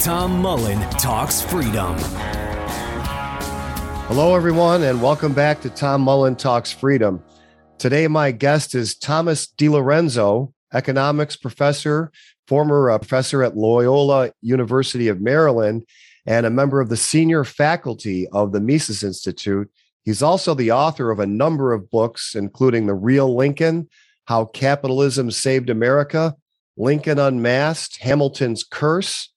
Tom Mullen Talks Freedom. Hello, everyone, and welcome back to Tom Mullen Talks Freedom. Today, my guest is Thomas DiLorenzo, economics professor, former uh, professor at Loyola University of Maryland, and a member of the senior faculty of the Mises Institute. He's also the author of a number of books, including The Real Lincoln, How Capitalism Saved America, Lincoln Unmasked, Hamilton's Curse,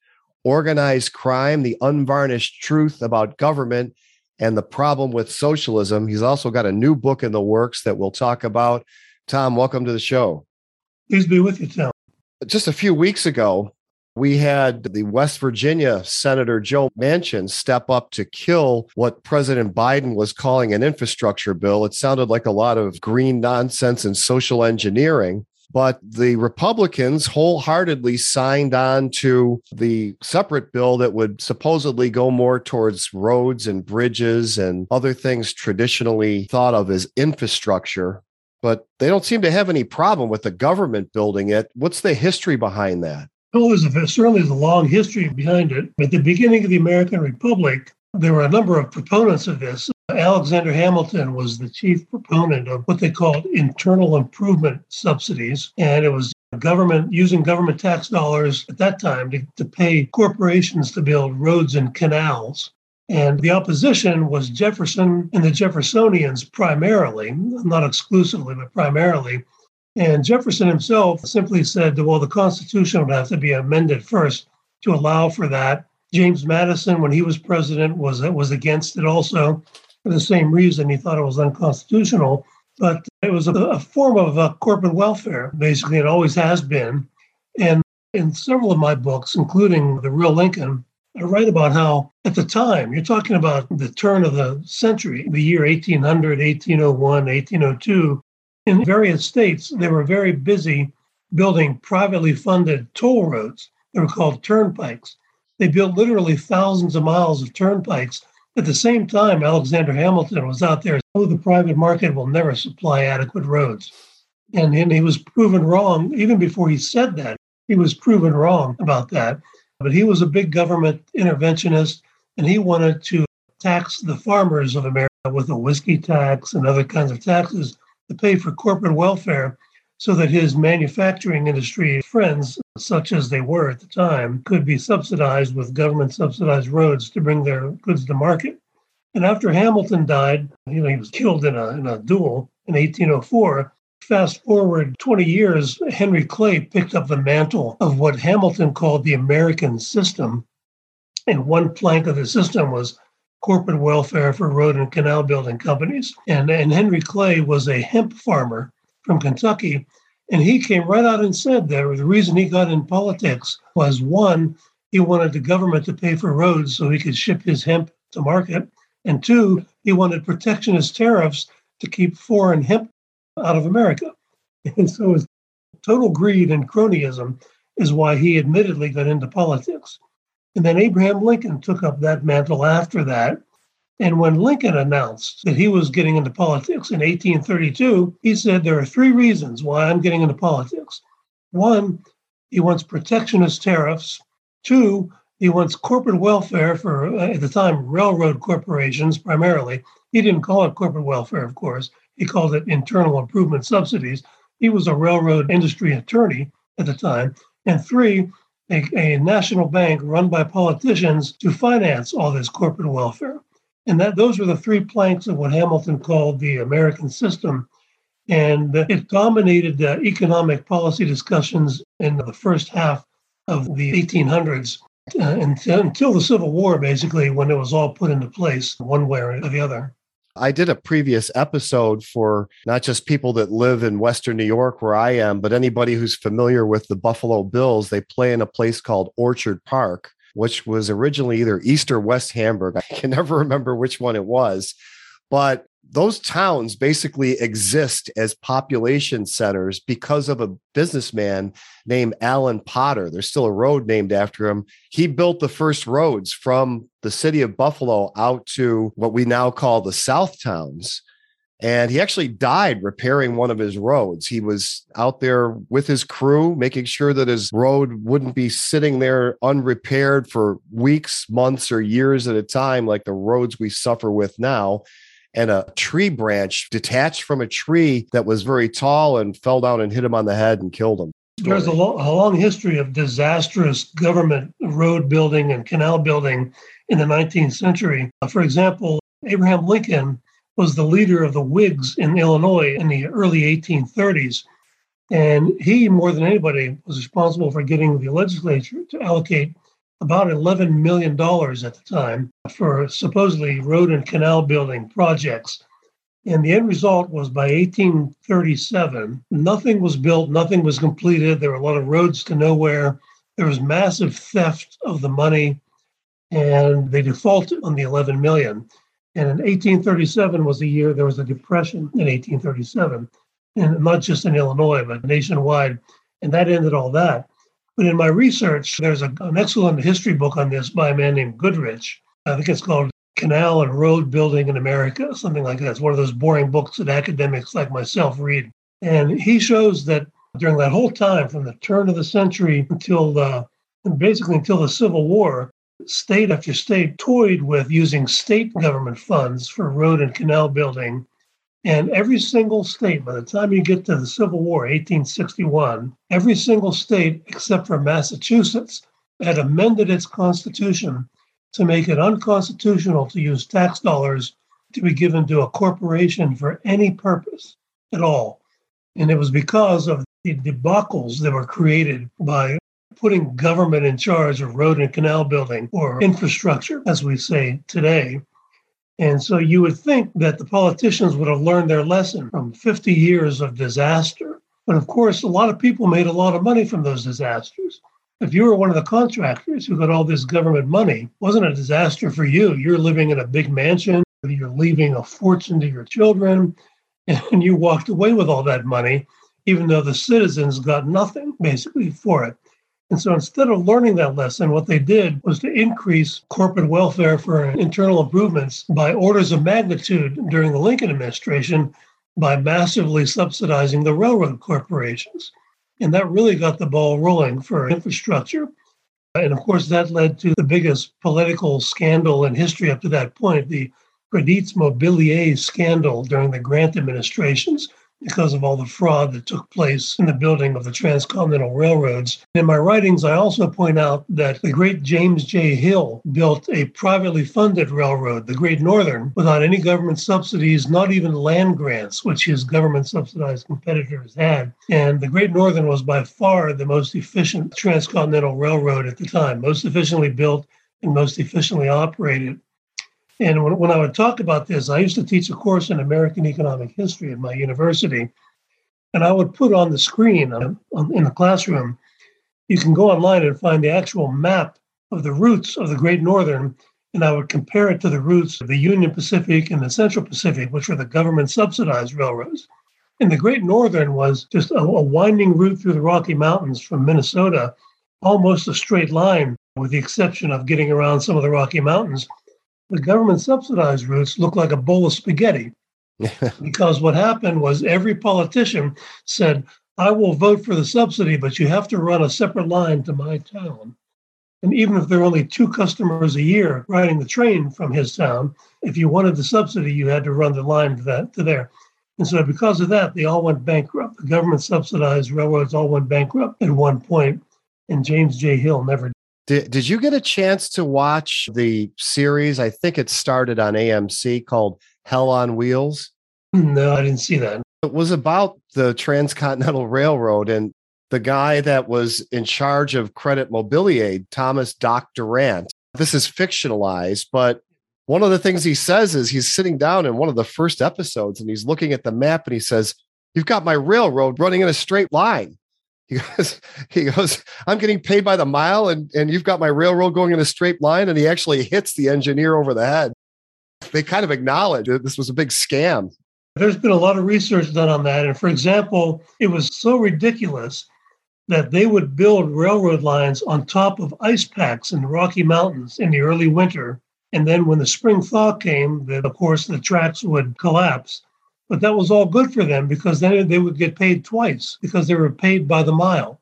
organized crime, the unvarnished truth about government, and the problem with socialism. He's also got a new book in the works that we'll talk about. Tom, welcome to the show. Please be with you, Tom. Just a few weeks ago, we had the West Virginia Senator Joe Manchin step up to kill what President Biden was calling an infrastructure bill. It sounded like a lot of green nonsense and social engineering. But the Republicans wholeheartedly signed on to the separate bill that would supposedly go more towards roads and bridges and other things traditionally thought of as infrastructure. But they don't seem to have any problem with the government building it. What's the history behind that? Well, there's a, certainly there's a long history behind it. At the beginning of the American Republic, there were a number of proponents of this. Alexander Hamilton was the chief proponent of what they called internal improvement subsidies. And it was government using government tax dollars at that time to, to pay corporations to build roads and canals. And the opposition was Jefferson and the Jeffersonians primarily, not exclusively, but primarily. And Jefferson himself simply said, well, the Constitution would have to be amended first to allow for that. James Madison, when he was president, was was against it also for the same reason. He thought it was unconstitutional, but it was a, a form of uh, corporate welfare, basically. It always has been. And in several of my books, including The Real Lincoln, I write about how, at the time, you're talking about the turn of the century, the year 1800, 1801, 1802, in various states, they were very busy building privately funded toll roads. They were called turnpikes. They built literally thousands of miles of turnpikes. At the same time, Alexander Hamilton was out there, oh, the private market will never supply adequate roads. And, and he was proven wrong even before he said that. He was proven wrong about that. But he was a big government interventionist, and he wanted to tax the farmers of America with a whiskey tax and other kinds of taxes to pay for corporate welfare so that his manufacturing industry friends, such as they were at the time, could be subsidized with government subsidized roads to bring their goods to market. And after Hamilton died, you know, he was killed in a, in a duel in 1804. Fast forward 20 years, Henry Clay picked up the mantle of what Hamilton called the American system. And one plank of the system was corporate welfare for road and canal building companies. And, and Henry Clay was a hemp farmer from Kentucky. And he came right out and said that the reason he got in politics was one, he wanted the government to pay for roads so he could ship his hemp to market. And two, he wanted protectionist tariffs to keep foreign hemp out of America. And so his total greed and cronyism is why he admittedly got into politics. And then Abraham Lincoln took up that mantle after that. And when Lincoln announced that he was getting into politics in 1832, he said, There are three reasons why I'm getting into politics. One, he wants protectionist tariffs. Two, he wants corporate welfare for, uh, at the time, railroad corporations primarily. He didn't call it corporate welfare, of course. He called it internal improvement subsidies. He was a railroad industry attorney at the time. And three, a, a national bank run by politicians to finance all this corporate welfare. And that those were the three planks of what Hamilton called the American system. And it dominated uh, economic policy discussions in the first half of the 1800s uh, until the Civil War, basically, when it was all put into place one way or the other. I did a previous episode for not just people that live in Western New York, where I am, but anybody who's familiar with the Buffalo Bills. They play in a place called Orchard Park, which was originally either East or West Hamburg. I can never remember which one it was. But those towns basically exist as population centers because of a businessman named Allan Potter. There's still a road named after him. He built the first roads from the city of Buffalo out to what we now call the South Towns. And he actually died repairing one of his roads. He was out there with his crew, making sure that his road wouldn't be sitting there unrepaired for weeks, months, or years at a time, like the roads we suffer with now and a tree branch detached from a tree that was very tall and fell down and hit him on the head and killed him. There's a, a long history of disastrous government road building and canal building in the 19th century. For example, Abraham Lincoln was the leader of the Whigs in Illinois in the early 1830s. And he, more than anybody, was responsible for getting the legislature to allocate about $11 million at the time for supposedly road and canal building projects. And the end result was by 1837, nothing was built, nothing was completed. There were a lot of roads to nowhere. There was massive theft of the money, and they defaulted on the 11 million. And in 1837 was the year there was a depression in 1837, and not just in Illinois, but nationwide. And that ended all that. But in my research, there's a, an excellent history book on this by a man named Goodrich. I think it's called Canal and Road Building in America, something like that. It's one of those boring books that academics like myself read. And he shows that during that whole time, from the turn of the century until basically until the Civil War, state after state toyed with using state government funds for road and canal building and every single state, by the time you get to the Civil War, 1861, every single state except for Massachusetts had amended its constitution to make it unconstitutional to use tax dollars to be given to a corporation for any purpose at all. And it was because of the debacles that were created by putting government in charge of road and canal building or infrastructure, as we say today, and so you would think that the politicians would have learned their lesson from 50 years of disaster. But of course, a lot of people made a lot of money from those disasters. If you were one of the contractors who got all this government money, wasn't a disaster for you. You're living in a big mansion, you're leaving a fortune to your children, and you walked away with all that money, even though the citizens got nothing basically for it. And so instead of learning that lesson, what they did was to increase corporate welfare for internal improvements by orders of magnitude during the Lincoln administration by massively subsidizing the railroad corporations. And that really got the ball rolling for infrastructure. And of course, that led to the biggest political scandal in history up to that point, the Credit Mobilier scandal during the Grant administrations, because of all the fraud that took place in the building of the transcontinental railroads. In my writings, I also point out that the great James J. Hill built a privately funded railroad, the Great Northern, without any government subsidies, not even land grants, which his government subsidized competitors had. And the Great Northern was by far the most efficient transcontinental railroad at the time, most efficiently built and most efficiently operated. And when, I would talk about this, I used to teach a course in American economic history at my university. And I would put on the screen uh, on, in the classroom, you can go online and find the actual map of the routes of the Great Northern. And I would compare it to the routes of the Union Pacific and the Central Pacific, which were the government subsidized railroads. And the Great Northern was just a winding route through the Rocky Mountains from Minnesota, almost a straight line, with the exception of getting around some of the Rocky Mountains The government subsidized routes look like a bowl of spaghetti because what happened was every politician said, I will vote for the subsidy, but you have to run a separate line to my town. And even if there are only two customers a year riding the train from his town, if you wanted the subsidy, you had to run the line to that to there. And so because of that, they all went bankrupt. The government subsidized railroads all went bankrupt at one point, and James J. Hill never did, did you get a chance to watch the series? I think it started on AMC called Hell on Wheels. No, I didn't see that. It was about the Transcontinental Railroad and the guy that was in charge of credit mobilier, Thomas Doc Durant. This is fictionalized, but one of the things he says is he's sitting down in one of the first episodes and he's looking at the map and he says, You've got my railroad running in a straight line. He goes, he goes, I'm getting paid by the mile and, and you've got my railroad going in a straight line. And he actually hits the engineer over the head. They kind of acknowledge that this was a big scam. There's been a lot of research done on that. And for example, it was so ridiculous that they would build railroad lines on top of ice packs in the Rocky Mountains in the early winter. And then when the spring thaw came, then of course the tracks would collapse. But that was all good for them because then they would get paid twice because they were paid by the mile.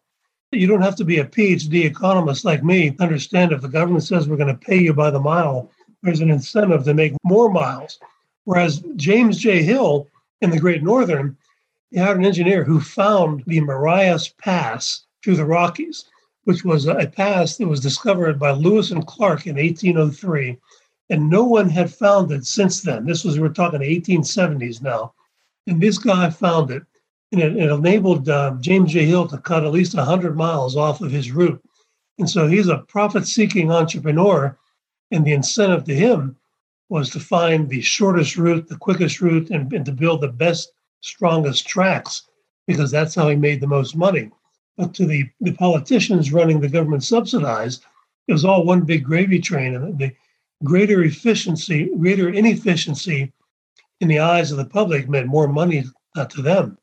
You don't have to be a PhD economist like me to understand if the government says we're going to pay you by the mile, there's an incentive to make more miles. Whereas James J. Hill in the Great Northern, he had an engineer who found the Marias Pass through the Rockies, which was a pass that was discovered by Lewis and Clark in 1803. And no one had found it since then. This was, we're talking 1870s now. And this guy found it, and it, it enabled uh, James J. Hill to cut at least 100 miles off of his route. And so he's a profit seeking entrepreneur, and the incentive to him was to find the shortest route, the quickest route, and, and to build the best, strongest tracks, because that's how he made the most money. But to the, the politicians running the government subsidized, it was all one big gravy train, and the greater efficiency, greater inefficiency in the eyes of the public meant more money uh, to them.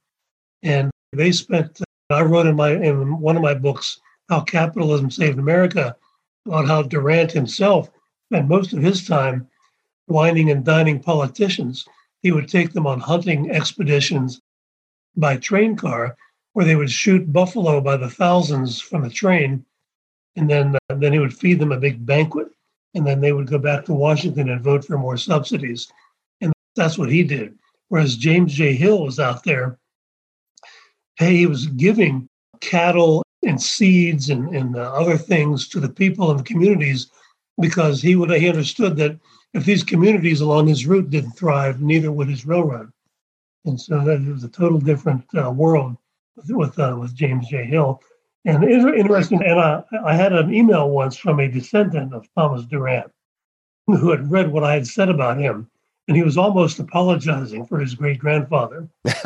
And they spent, uh, I wrote in my in one of my books, How Capitalism Saved America, about how Durant himself spent most of his time wining and dining politicians. He would take them on hunting expeditions by train car, where they would shoot buffalo by the thousands from a train, and then uh, then he would feed them a big banquet, and then they would go back to Washington and vote for more subsidies. That's what he did. Whereas James J. Hill was out there, hey, he was giving cattle and seeds and, and uh, other things to the people in the communities because he would he understood that if these communities along his route didn't thrive, neither would his railroad. And so that it was a total different uh, world with with, uh, with, James J. Hill. And interesting, and I, I had an email once from a descendant of Thomas Durant who had read what I had said about him and he was almost apologizing for his great grandfather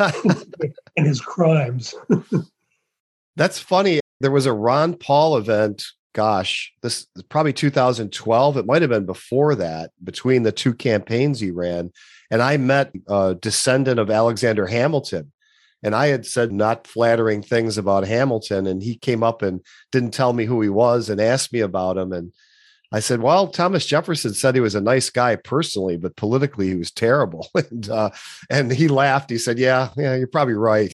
and his crimes. That's funny. There was a Ron Paul event. Gosh, this is probably 2012. It might have been before that, between the two campaigns he ran. And I met a descendant of Alexander Hamilton. And I had said not flattering things about Hamilton. And he came up and didn't tell me who he was and asked me about him. And I said, well, Thomas Jefferson said he was a nice guy personally, but politically he was terrible. and, uh, and he laughed. He said, yeah, yeah, you're probably right.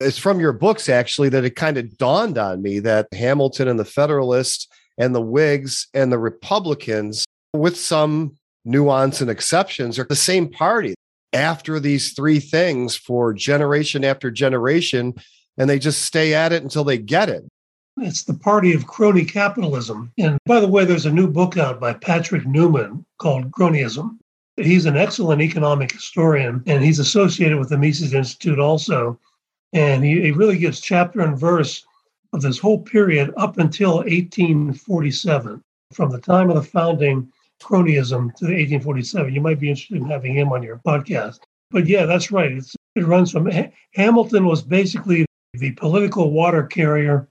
It's from your books, actually, that it kind of dawned on me that Hamilton and the Federalists and the Whigs and the Republicans, with some nuance and exceptions, are the same party after these three things for generation after generation. And they just stay at it until they get it. It's the party of crony capitalism. And by the way, there's a new book out by Patrick Newman called Cronyism. He's an excellent economic historian, and he's associated with the Mises Institute also. And he, he really gives chapter and verse of this whole period up until 1847, from the time of the founding cronyism to 1847. You might be interested in having him on your podcast. But yeah, that's right. It's, it runs from Hamilton was basically the political water carrier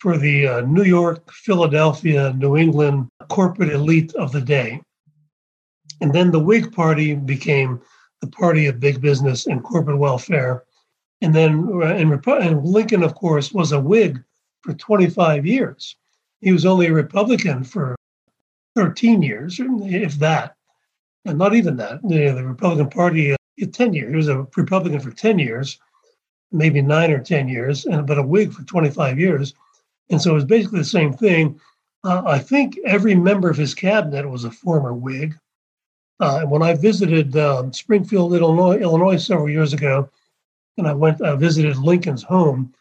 for the uh, New York, Philadelphia, New England corporate elite of the day. And then the Whig Party became the party of big business and corporate welfare. And then uh, and, and Lincoln, of course, was a Whig for 25 years. He was only a Republican for 13 years, if that, and not even that. You know, the Republican Party, uh, 10 years. He was a Republican for 10 years, maybe nine or 10 years, and but a Whig for 25 years. And so it was basically the same thing. Uh, I think every member of his cabinet was a former Whig. Uh, when I visited um, Springfield, Illinois, Illinois several years ago, and I went, I visited Lincoln's home.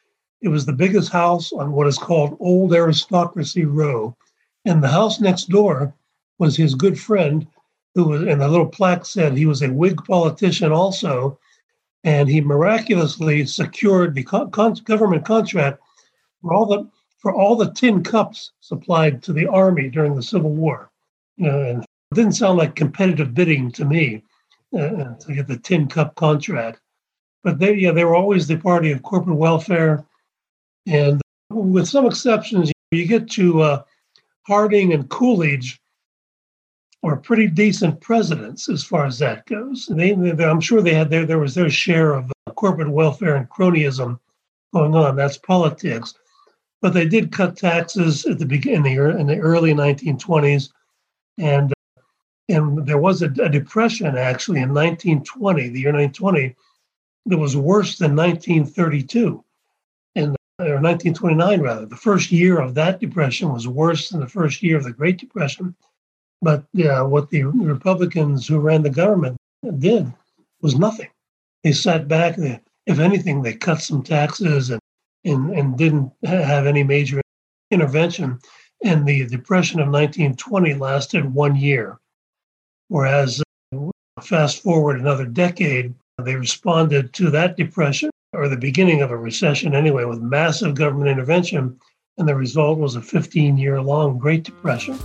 It was the biggest house on what is called Old Aristocracy Row, and the house next door was his good friend, who was, and the little plaque said he was a Whig politician also, and he miraculously secured the con- government contract for all the for all the tin cups supplied to the army during the Civil War. You know, and it didn't sound like competitive bidding to me uh, uh, to get the tin cup contract. But they, yeah, they were always the party of corporate welfare, and with some exceptions, you get to uh, Harding and Coolidge were pretty decent presidents as far as that goes. They, they, I'm sure they had their there was their share of uh, corporate welfare and cronyism going on. That's politics but they did cut taxes at the beginning in the early 1920s, and and there was a, a, depression actually in 1920, the year 1920, that was worse than 1932, and or 1929 rather. The first year of that depression was worse than the first year of the Great Depression. But yeah, what the Republicans who ran the government did was nothing. They sat back. They, if anything, they cut some taxes and and, and didn't have any major intervention. And the Depression of 1920 lasted one year. Whereas, uh, fast forward another decade, they responded to that depression, or the beginning of a recession anyway, with massive government intervention. And the result was a 15 year long Great Depression.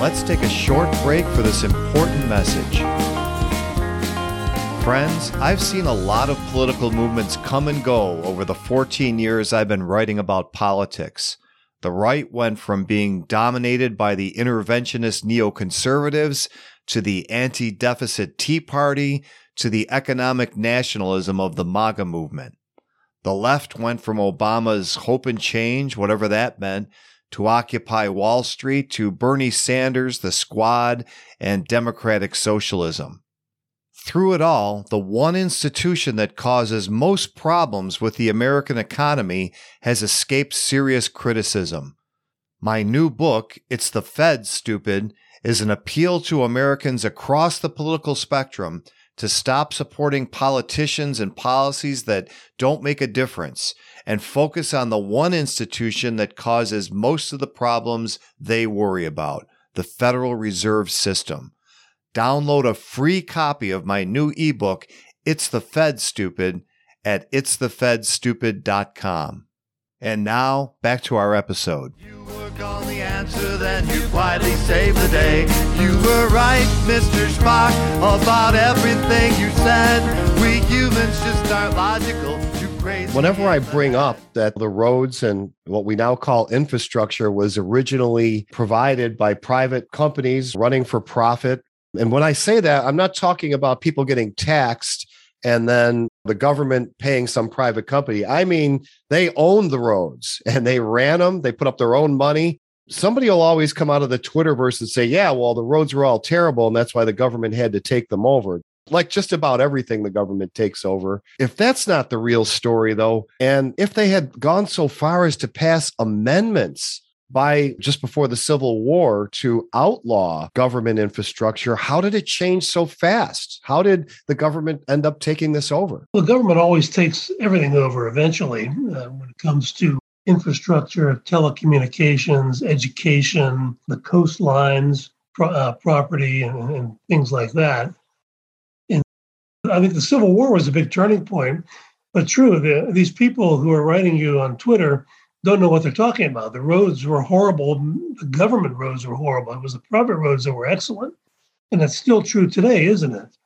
Let's take a short break for this important message. Friends, I've seen a lot of political movements come and go over the 14 years I've been writing about politics. The right went from being dominated by the interventionist neoconservatives to the anti deficit Tea Party to the economic nationalism of the MAGA movement. The left went from Obama's hope and change, whatever that meant, to Occupy Wall Street to Bernie Sanders, the Squad, and democratic socialism. Through it all, the one institution that causes most problems with the American economy has escaped serious criticism. My new book, It's the Fed, Stupid, is an appeal to Americans across the political spectrum to stop supporting politicians and policies that don't make a difference and focus on the one institution that causes most of the problems they worry about the Federal Reserve System. Download a free copy of my new ebook, It's the Fed Stupid, at itsthefedstupid.com. And now, back to our episode. You work on the answer, then you quietly save the day. You were right, Mr. Spock, about everything you said. We humans just aren't logical. Whenever I bring up that the roads and what we now call infrastructure was originally provided by private companies running for profit and when I say that, I'm not talking about people getting taxed and then the government paying some private company. I mean, they own the roads and they ran them, they put up their own money. Somebody will always come out of the Twitterverse and say, yeah, well, the roads were all terrible and that's why the government had to take them over. Like just about everything the government takes over. If that's not the real story, though, and if they had gone so far as to pass amendments by just before the Civil War to outlaw government infrastructure. How did it change so fast? How did the government end up taking this over? Well, government always takes everything over eventually uh, when it comes to infrastructure, telecommunications, education, the coastlines, uh, property, and, and things like that. And I think the Civil War was a big turning point. But true, the, these people who are writing you on Twitter don't know what they're talking about. The roads were horrible. The government roads were horrible. It was the private roads that were excellent, and that's still true today, isn't it?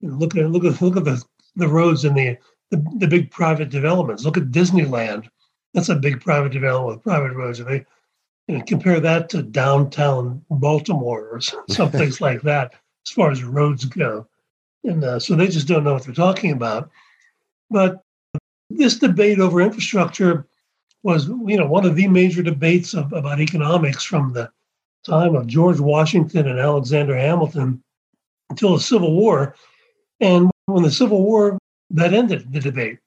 You know, look at look at look at the the roads in the, the the big private developments. Look at Disneyland. That's a big private development with private roads. And they you know, compare that to downtown Baltimore or some place like that, as far as roads go. And uh, so they just don't know what they're talking about. But this debate over infrastructure was you know one of the major debates of, about economics from the time of George Washington and Alexander Hamilton until the Civil War. And when the Civil War that ended the debate,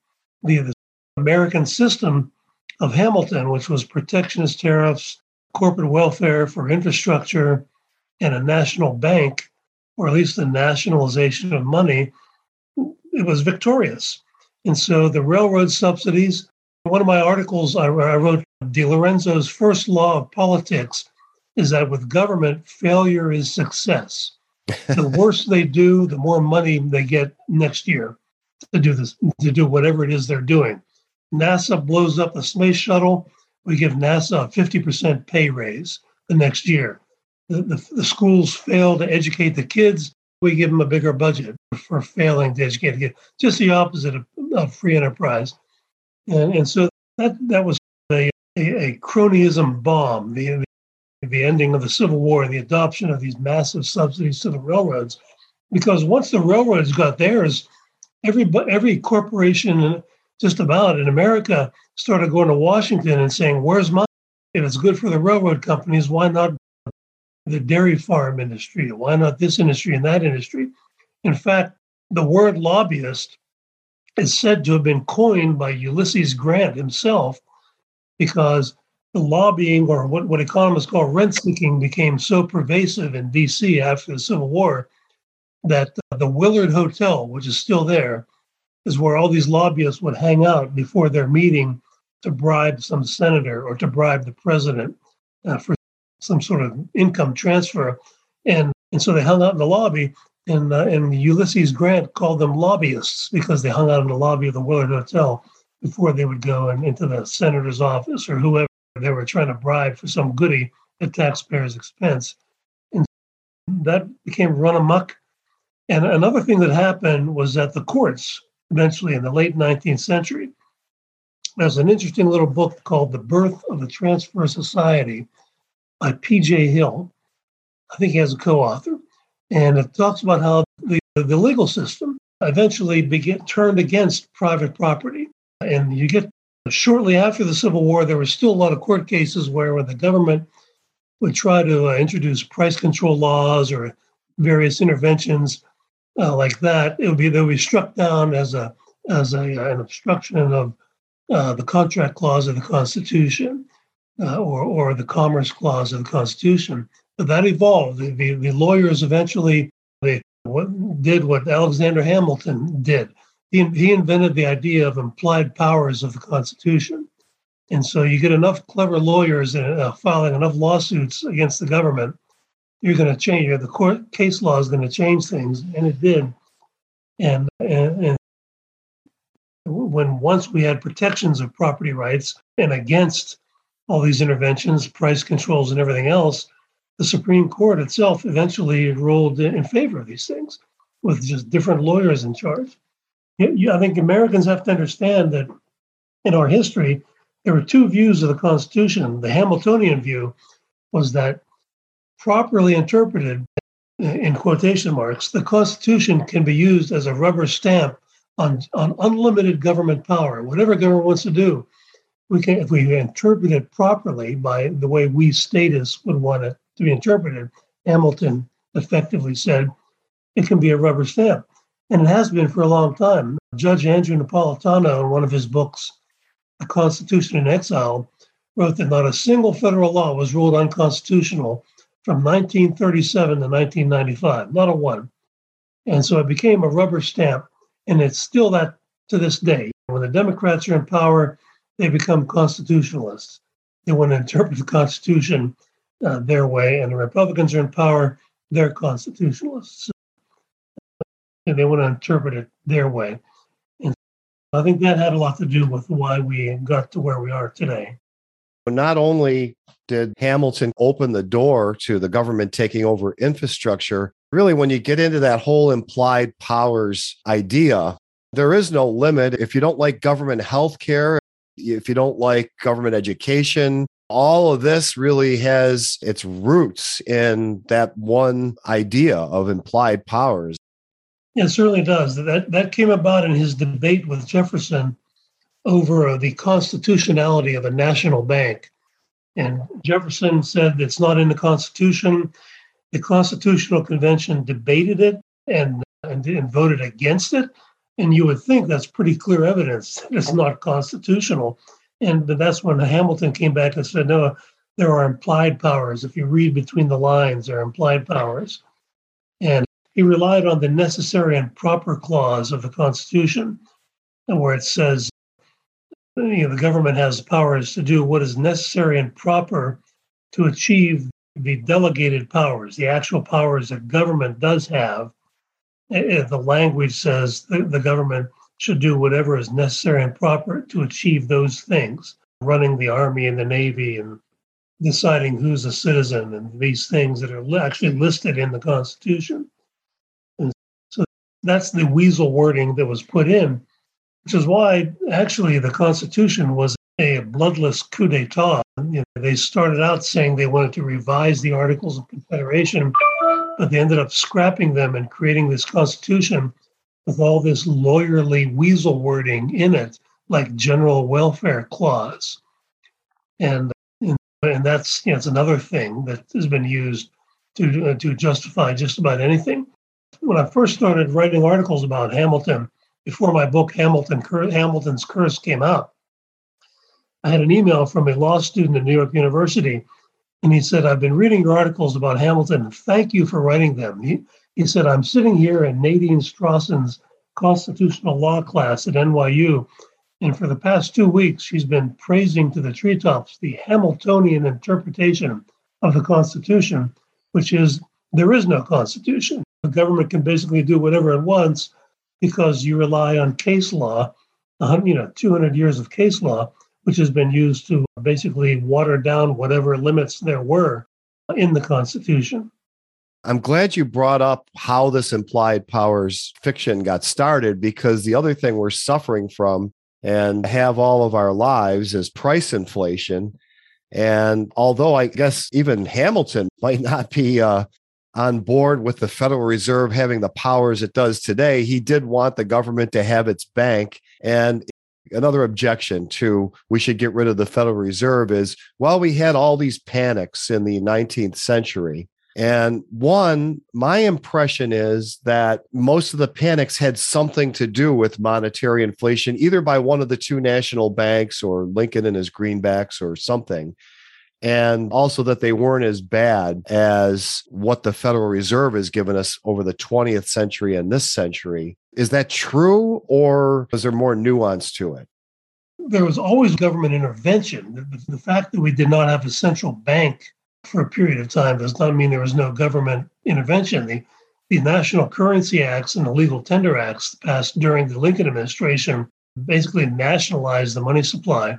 the, the American system of Hamilton, which was protectionist tariffs, corporate welfare for infrastructure, and a national bank, or at least the nationalization of money, it was victorious. And so the railroad subsidies, one of my articles I, I wrote, DiLorenzo's first law of politics is that with government, failure is success. the worse they do, the more money they get next year to do this, to do whatever it is they're doing. NASA blows up the space shuttle, we give NASA a 50% pay raise the next year. The, the, the, schools fail to educate the kids, we give them a bigger budget for failing to educate the kids. Just the opposite of, of free enterprise. And, and so that, that was a, a, cronyism bomb, the, the ending of the Civil War and the adoption of these massive subsidies to the railroads. Because once the railroads got theirs, every every corporation just about in America started going to Washington and saying, "Where's my? If it's good for the railroad companies, why not the dairy farm industry? Why not this industry and that industry?" In fact, the word lobbyist is said to have been coined by Ulysses Grant himself because the lobbying or what, what economists call rent seeking became so pervasive in DC after the Civil War that the Willard Hotel, which is still there, is where all these lobbyists would hang out before their meeting to bribe some senator or to bribe the president uh, for some sort of income transfer. And, and so they hung out in the lobby, and, uh, and Ulysses Grant called them lobbyists because they hung out in the lobby of the Willard Hotel before they would go and into the senator's office or whoever they were trying to bribe for some goody at taxpayers' expense. And that became run amok. And another thing that happened was that the courts, eventually in the late 19th century, there's an interesting little book called The Birth of the Transfer Society by P.J. Hill. I think he has a co author. And it talks about how the, the legal system eventually began, turned against private property. And you get Shortly after the Civil War, there were still a lot of court cases where when the government would try to uh, introduce price control laws or various interventions uh, like that, it would be they would be struck down as a as a, an obstruction of uh, the contract clause of the Constitution uh, or or the Commerce Clause of the Constitution. That evolved. The, the, lawyers eventually they did what Alexander Hamilton did he, he invented the idea of implied powers of the Constitution. And so you get enough clever lawyers uh, filing enough lawsuits against the government, you're going to change. The court case law is going to change things, and it did. And, and, and when once we had protections of property rights and against all these interventions, price controls, and everything else, the Supreme Court itself eventually ruled in favor of these things with just different lawyers in charge. I think Americans have to understand that in our history, there were two views of the Constitution. The Hamiltonian view was that properly interpreted, in quotation marks, the Constitution can be used as a rubber stamp on, on unlimited government power. Whatever government wants to do, we can, if we interpret it properly by the way we statists would want it to be interpreted, Hamilton effectively said, it can be a rubber stamp and it has been for a long time. Judge Andrew Napolitano, in one of his books, The Constitution in Exile, wrote that not a single federal law was ruled unconstitutional from 1937 to 1995, not a one. And so it became a rubber stamp, and it's still that to this day. When the Democrats are in power, they become constitutionalists. They want to interpret the Constitution uh, their way, and the Republicans are in power, they're constitutionalists and they want to interpret it their way. And I think that had a lot to do with why we got to where we are today. Not only did Hamilton open the door to the government taking over infrastructure, really, when you get into that whole implied powers idea, there is no limit. If you don't like government health care, if you don't like government education, all of this really has its roots in that one idea of implied powers. It certainly does. That that came about in his debate with Jefferson over the constitutionality of a national bank. And Jefferson said it's not in the Constitution. The Constitutional Convention debated it and, and, and voted against it. And you would think that's pretty clear evidence that it's not constitutional. And that's when Hamilton came back and said, no, there are implied powers. If you read between the lines, there are implied powers. And he relied on the necessary and proper clause of the Constitution, where it says you know, the government has powers to do what is necessary and proper to achieve the delegated powers, the actual powers that government does have. If the language says the, the government should do whatever is necessary and proper to achieve those things, running the army and the navy and deciding who's a citizen and these things that are actually listed in the Constitution. And so that's the weasel wording that was put in which is why actually the Constitution was a bloodless coup d'etat. You know, they started out saying they wanted to revise the Articles of Confederation, but they ended up scrapping them and creating this Constitution with all this lawyerly weasel wording in it, like general welfare clause. And and that's you know, it's another thing that has been used to uh, to justify just about anything. When I first started writing articles about Hamilton, before my book Hamilton Hamilton's Curse came out, I had an email from a law student at New York University, and he said, "I've been reading your articles about Hamilton. Thank you for writing them." He, he said, "I'm sitting here in Nadine Strossen's constitutional law class at NYU." And for the past two weeks, she's been praising to the treetops the Hamiltonian interpretation of the Constitution, which is there is no Constitution. The government can basically do whatever it wants because you rely on case law, you know, 200 years of case law, which has been used to basically water down whatever limits there were in the Constitution. I'm glad you brought up how this implied powers fiction got started because the other thing we're suffering from and have all of our lives is price inflation. And although I guess even Hamilton might not be uh, on board with the Federal Reserve having the powers it does today, he did want the government to have its bank. And another objection to we should get rid of the Federal Reserve is well, we had all these panics in the 19th century. And one, my impression is that most of the panics had something to do with monetary inflation, either by one of the two national banks or Lincoln and his greenbacks or something and also that they weren't as bad as what the Federal Reserve has given us over the 20th century and this century. Is that true, or is there more nuance to it? There was always government intervention. The, fact that we did not have a central bank for a period of time does not mean there was no government intervention. The, the National Currency Acts and the Legal Tender Acts passed during the Lincoln administration basically nationalized the money supply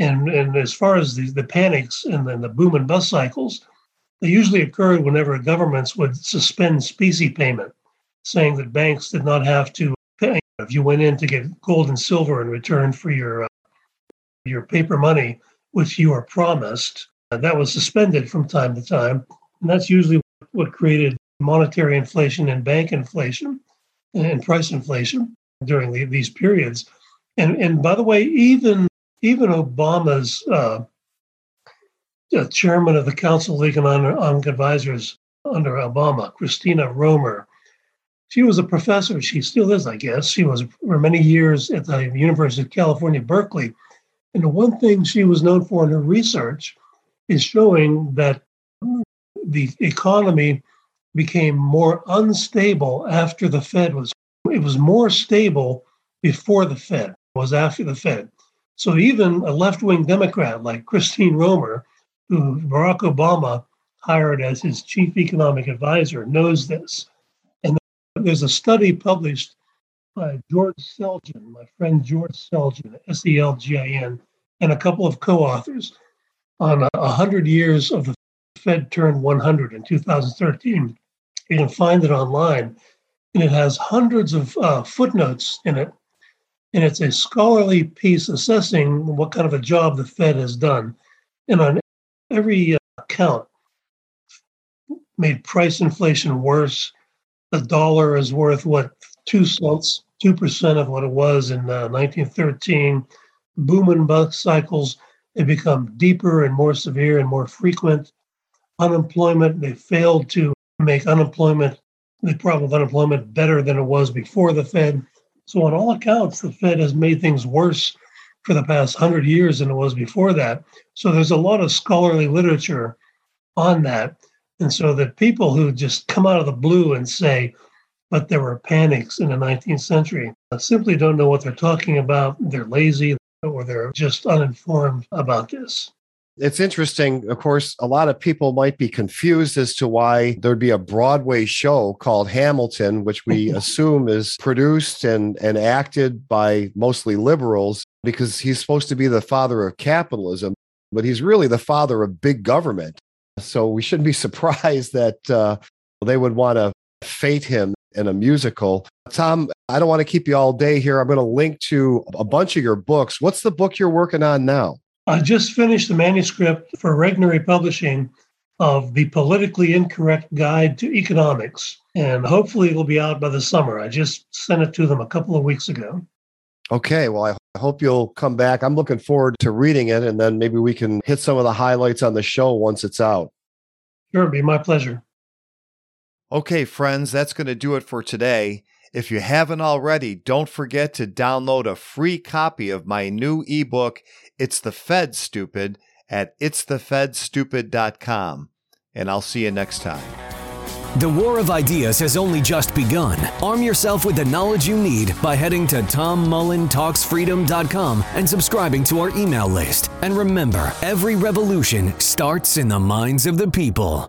and, and as far as the, the panics and then the boom and bust cycles, they usually occurred whenever governments would suspend specie payment, saying that banks did not have to pay if you went in to get gold and silver in return for your uh, your paper money, which you are promised. Uh, that was suspended from time to time, and that's usually what created monetary inflation and bank inflation and price inflation during the, these periods. And and by the way, even even Obama's uh, chairman of the Council of Economic Advisors under Obama, Christina Romer, she was a professor. She still is, I guess. She was for many years at the University of California, Berkeley. And the one thing she was known for in her research is showing that the economy became more unstable after the Fed was. It was more stable before the Fed was after the Fed. So even a left wing Democrat like Christine Romer, who Barack Obama hired as his chief economic advisor, knows this. And there's a study published by George Selgin, my friend George Selgin, S E L G I N, and a couple of co authors on a 100 years of the Fed turned 100 in 2013. You can find it online, and it has hundreds of uh, footnotes in it and it's a scholarly piece assessing what kind of a job the Fed has done. And on every uh, count, made price inflation worse. The dollar is worth what two cents, two percent of what it was in uh, 1913. boom and bust cycles have become deeper and more severe and more frequent. Unemployment, they failed to make unemployment, the problem of unemployment, better than it was before the Fed. So, on all accounts, the Fed has made things worse for the past hundred years than it was before that. So, there's a lot of scholarly literature on that. And so, the people who just come out of the blue and say, but there were panics in the 19th century, uh, simply don't know what they're talking about. They're lazy or they're just uninformed about this. It's interesting. Of course, a lot of people might be confused as to why there'd be a Broadway show called Hamilton, which we assume is produced and, and acted by mostly liberals because he's supposed to be the father of capitalism, but he's really the father of big government. So we shouldn't be surprised that uh, they would want to fete him in a musical. Tom, I don't want to keep you all day here. I'm going to link to a bunch of your books. What's the book you're working on now? I just finished the manuscript for Regnery Publishing of The Politically Incorrect Guide to Economics, and hopefully it'll be out by the summer. I just sent it to them a couple of weeks ago. Okay, well, I hope you'll come back. I'm looking forward to reading it, and then maybe we can hit some of the highlights on the show once it's out. Sure, it'd be my pleasure. Okay, friends, that's going to do it for today. If you haven't already, don't forget to download a free copy of my new ebook, It's the Fed Stupid, at itsthefedstupid.com. And I'll see you next time. The War of Ideas has only just begun. Arm yourself with the knowledge you need by heading to tommullentalksfreedom.com and subscribing to our email list. And remember, every revolution starts in the minds of the people.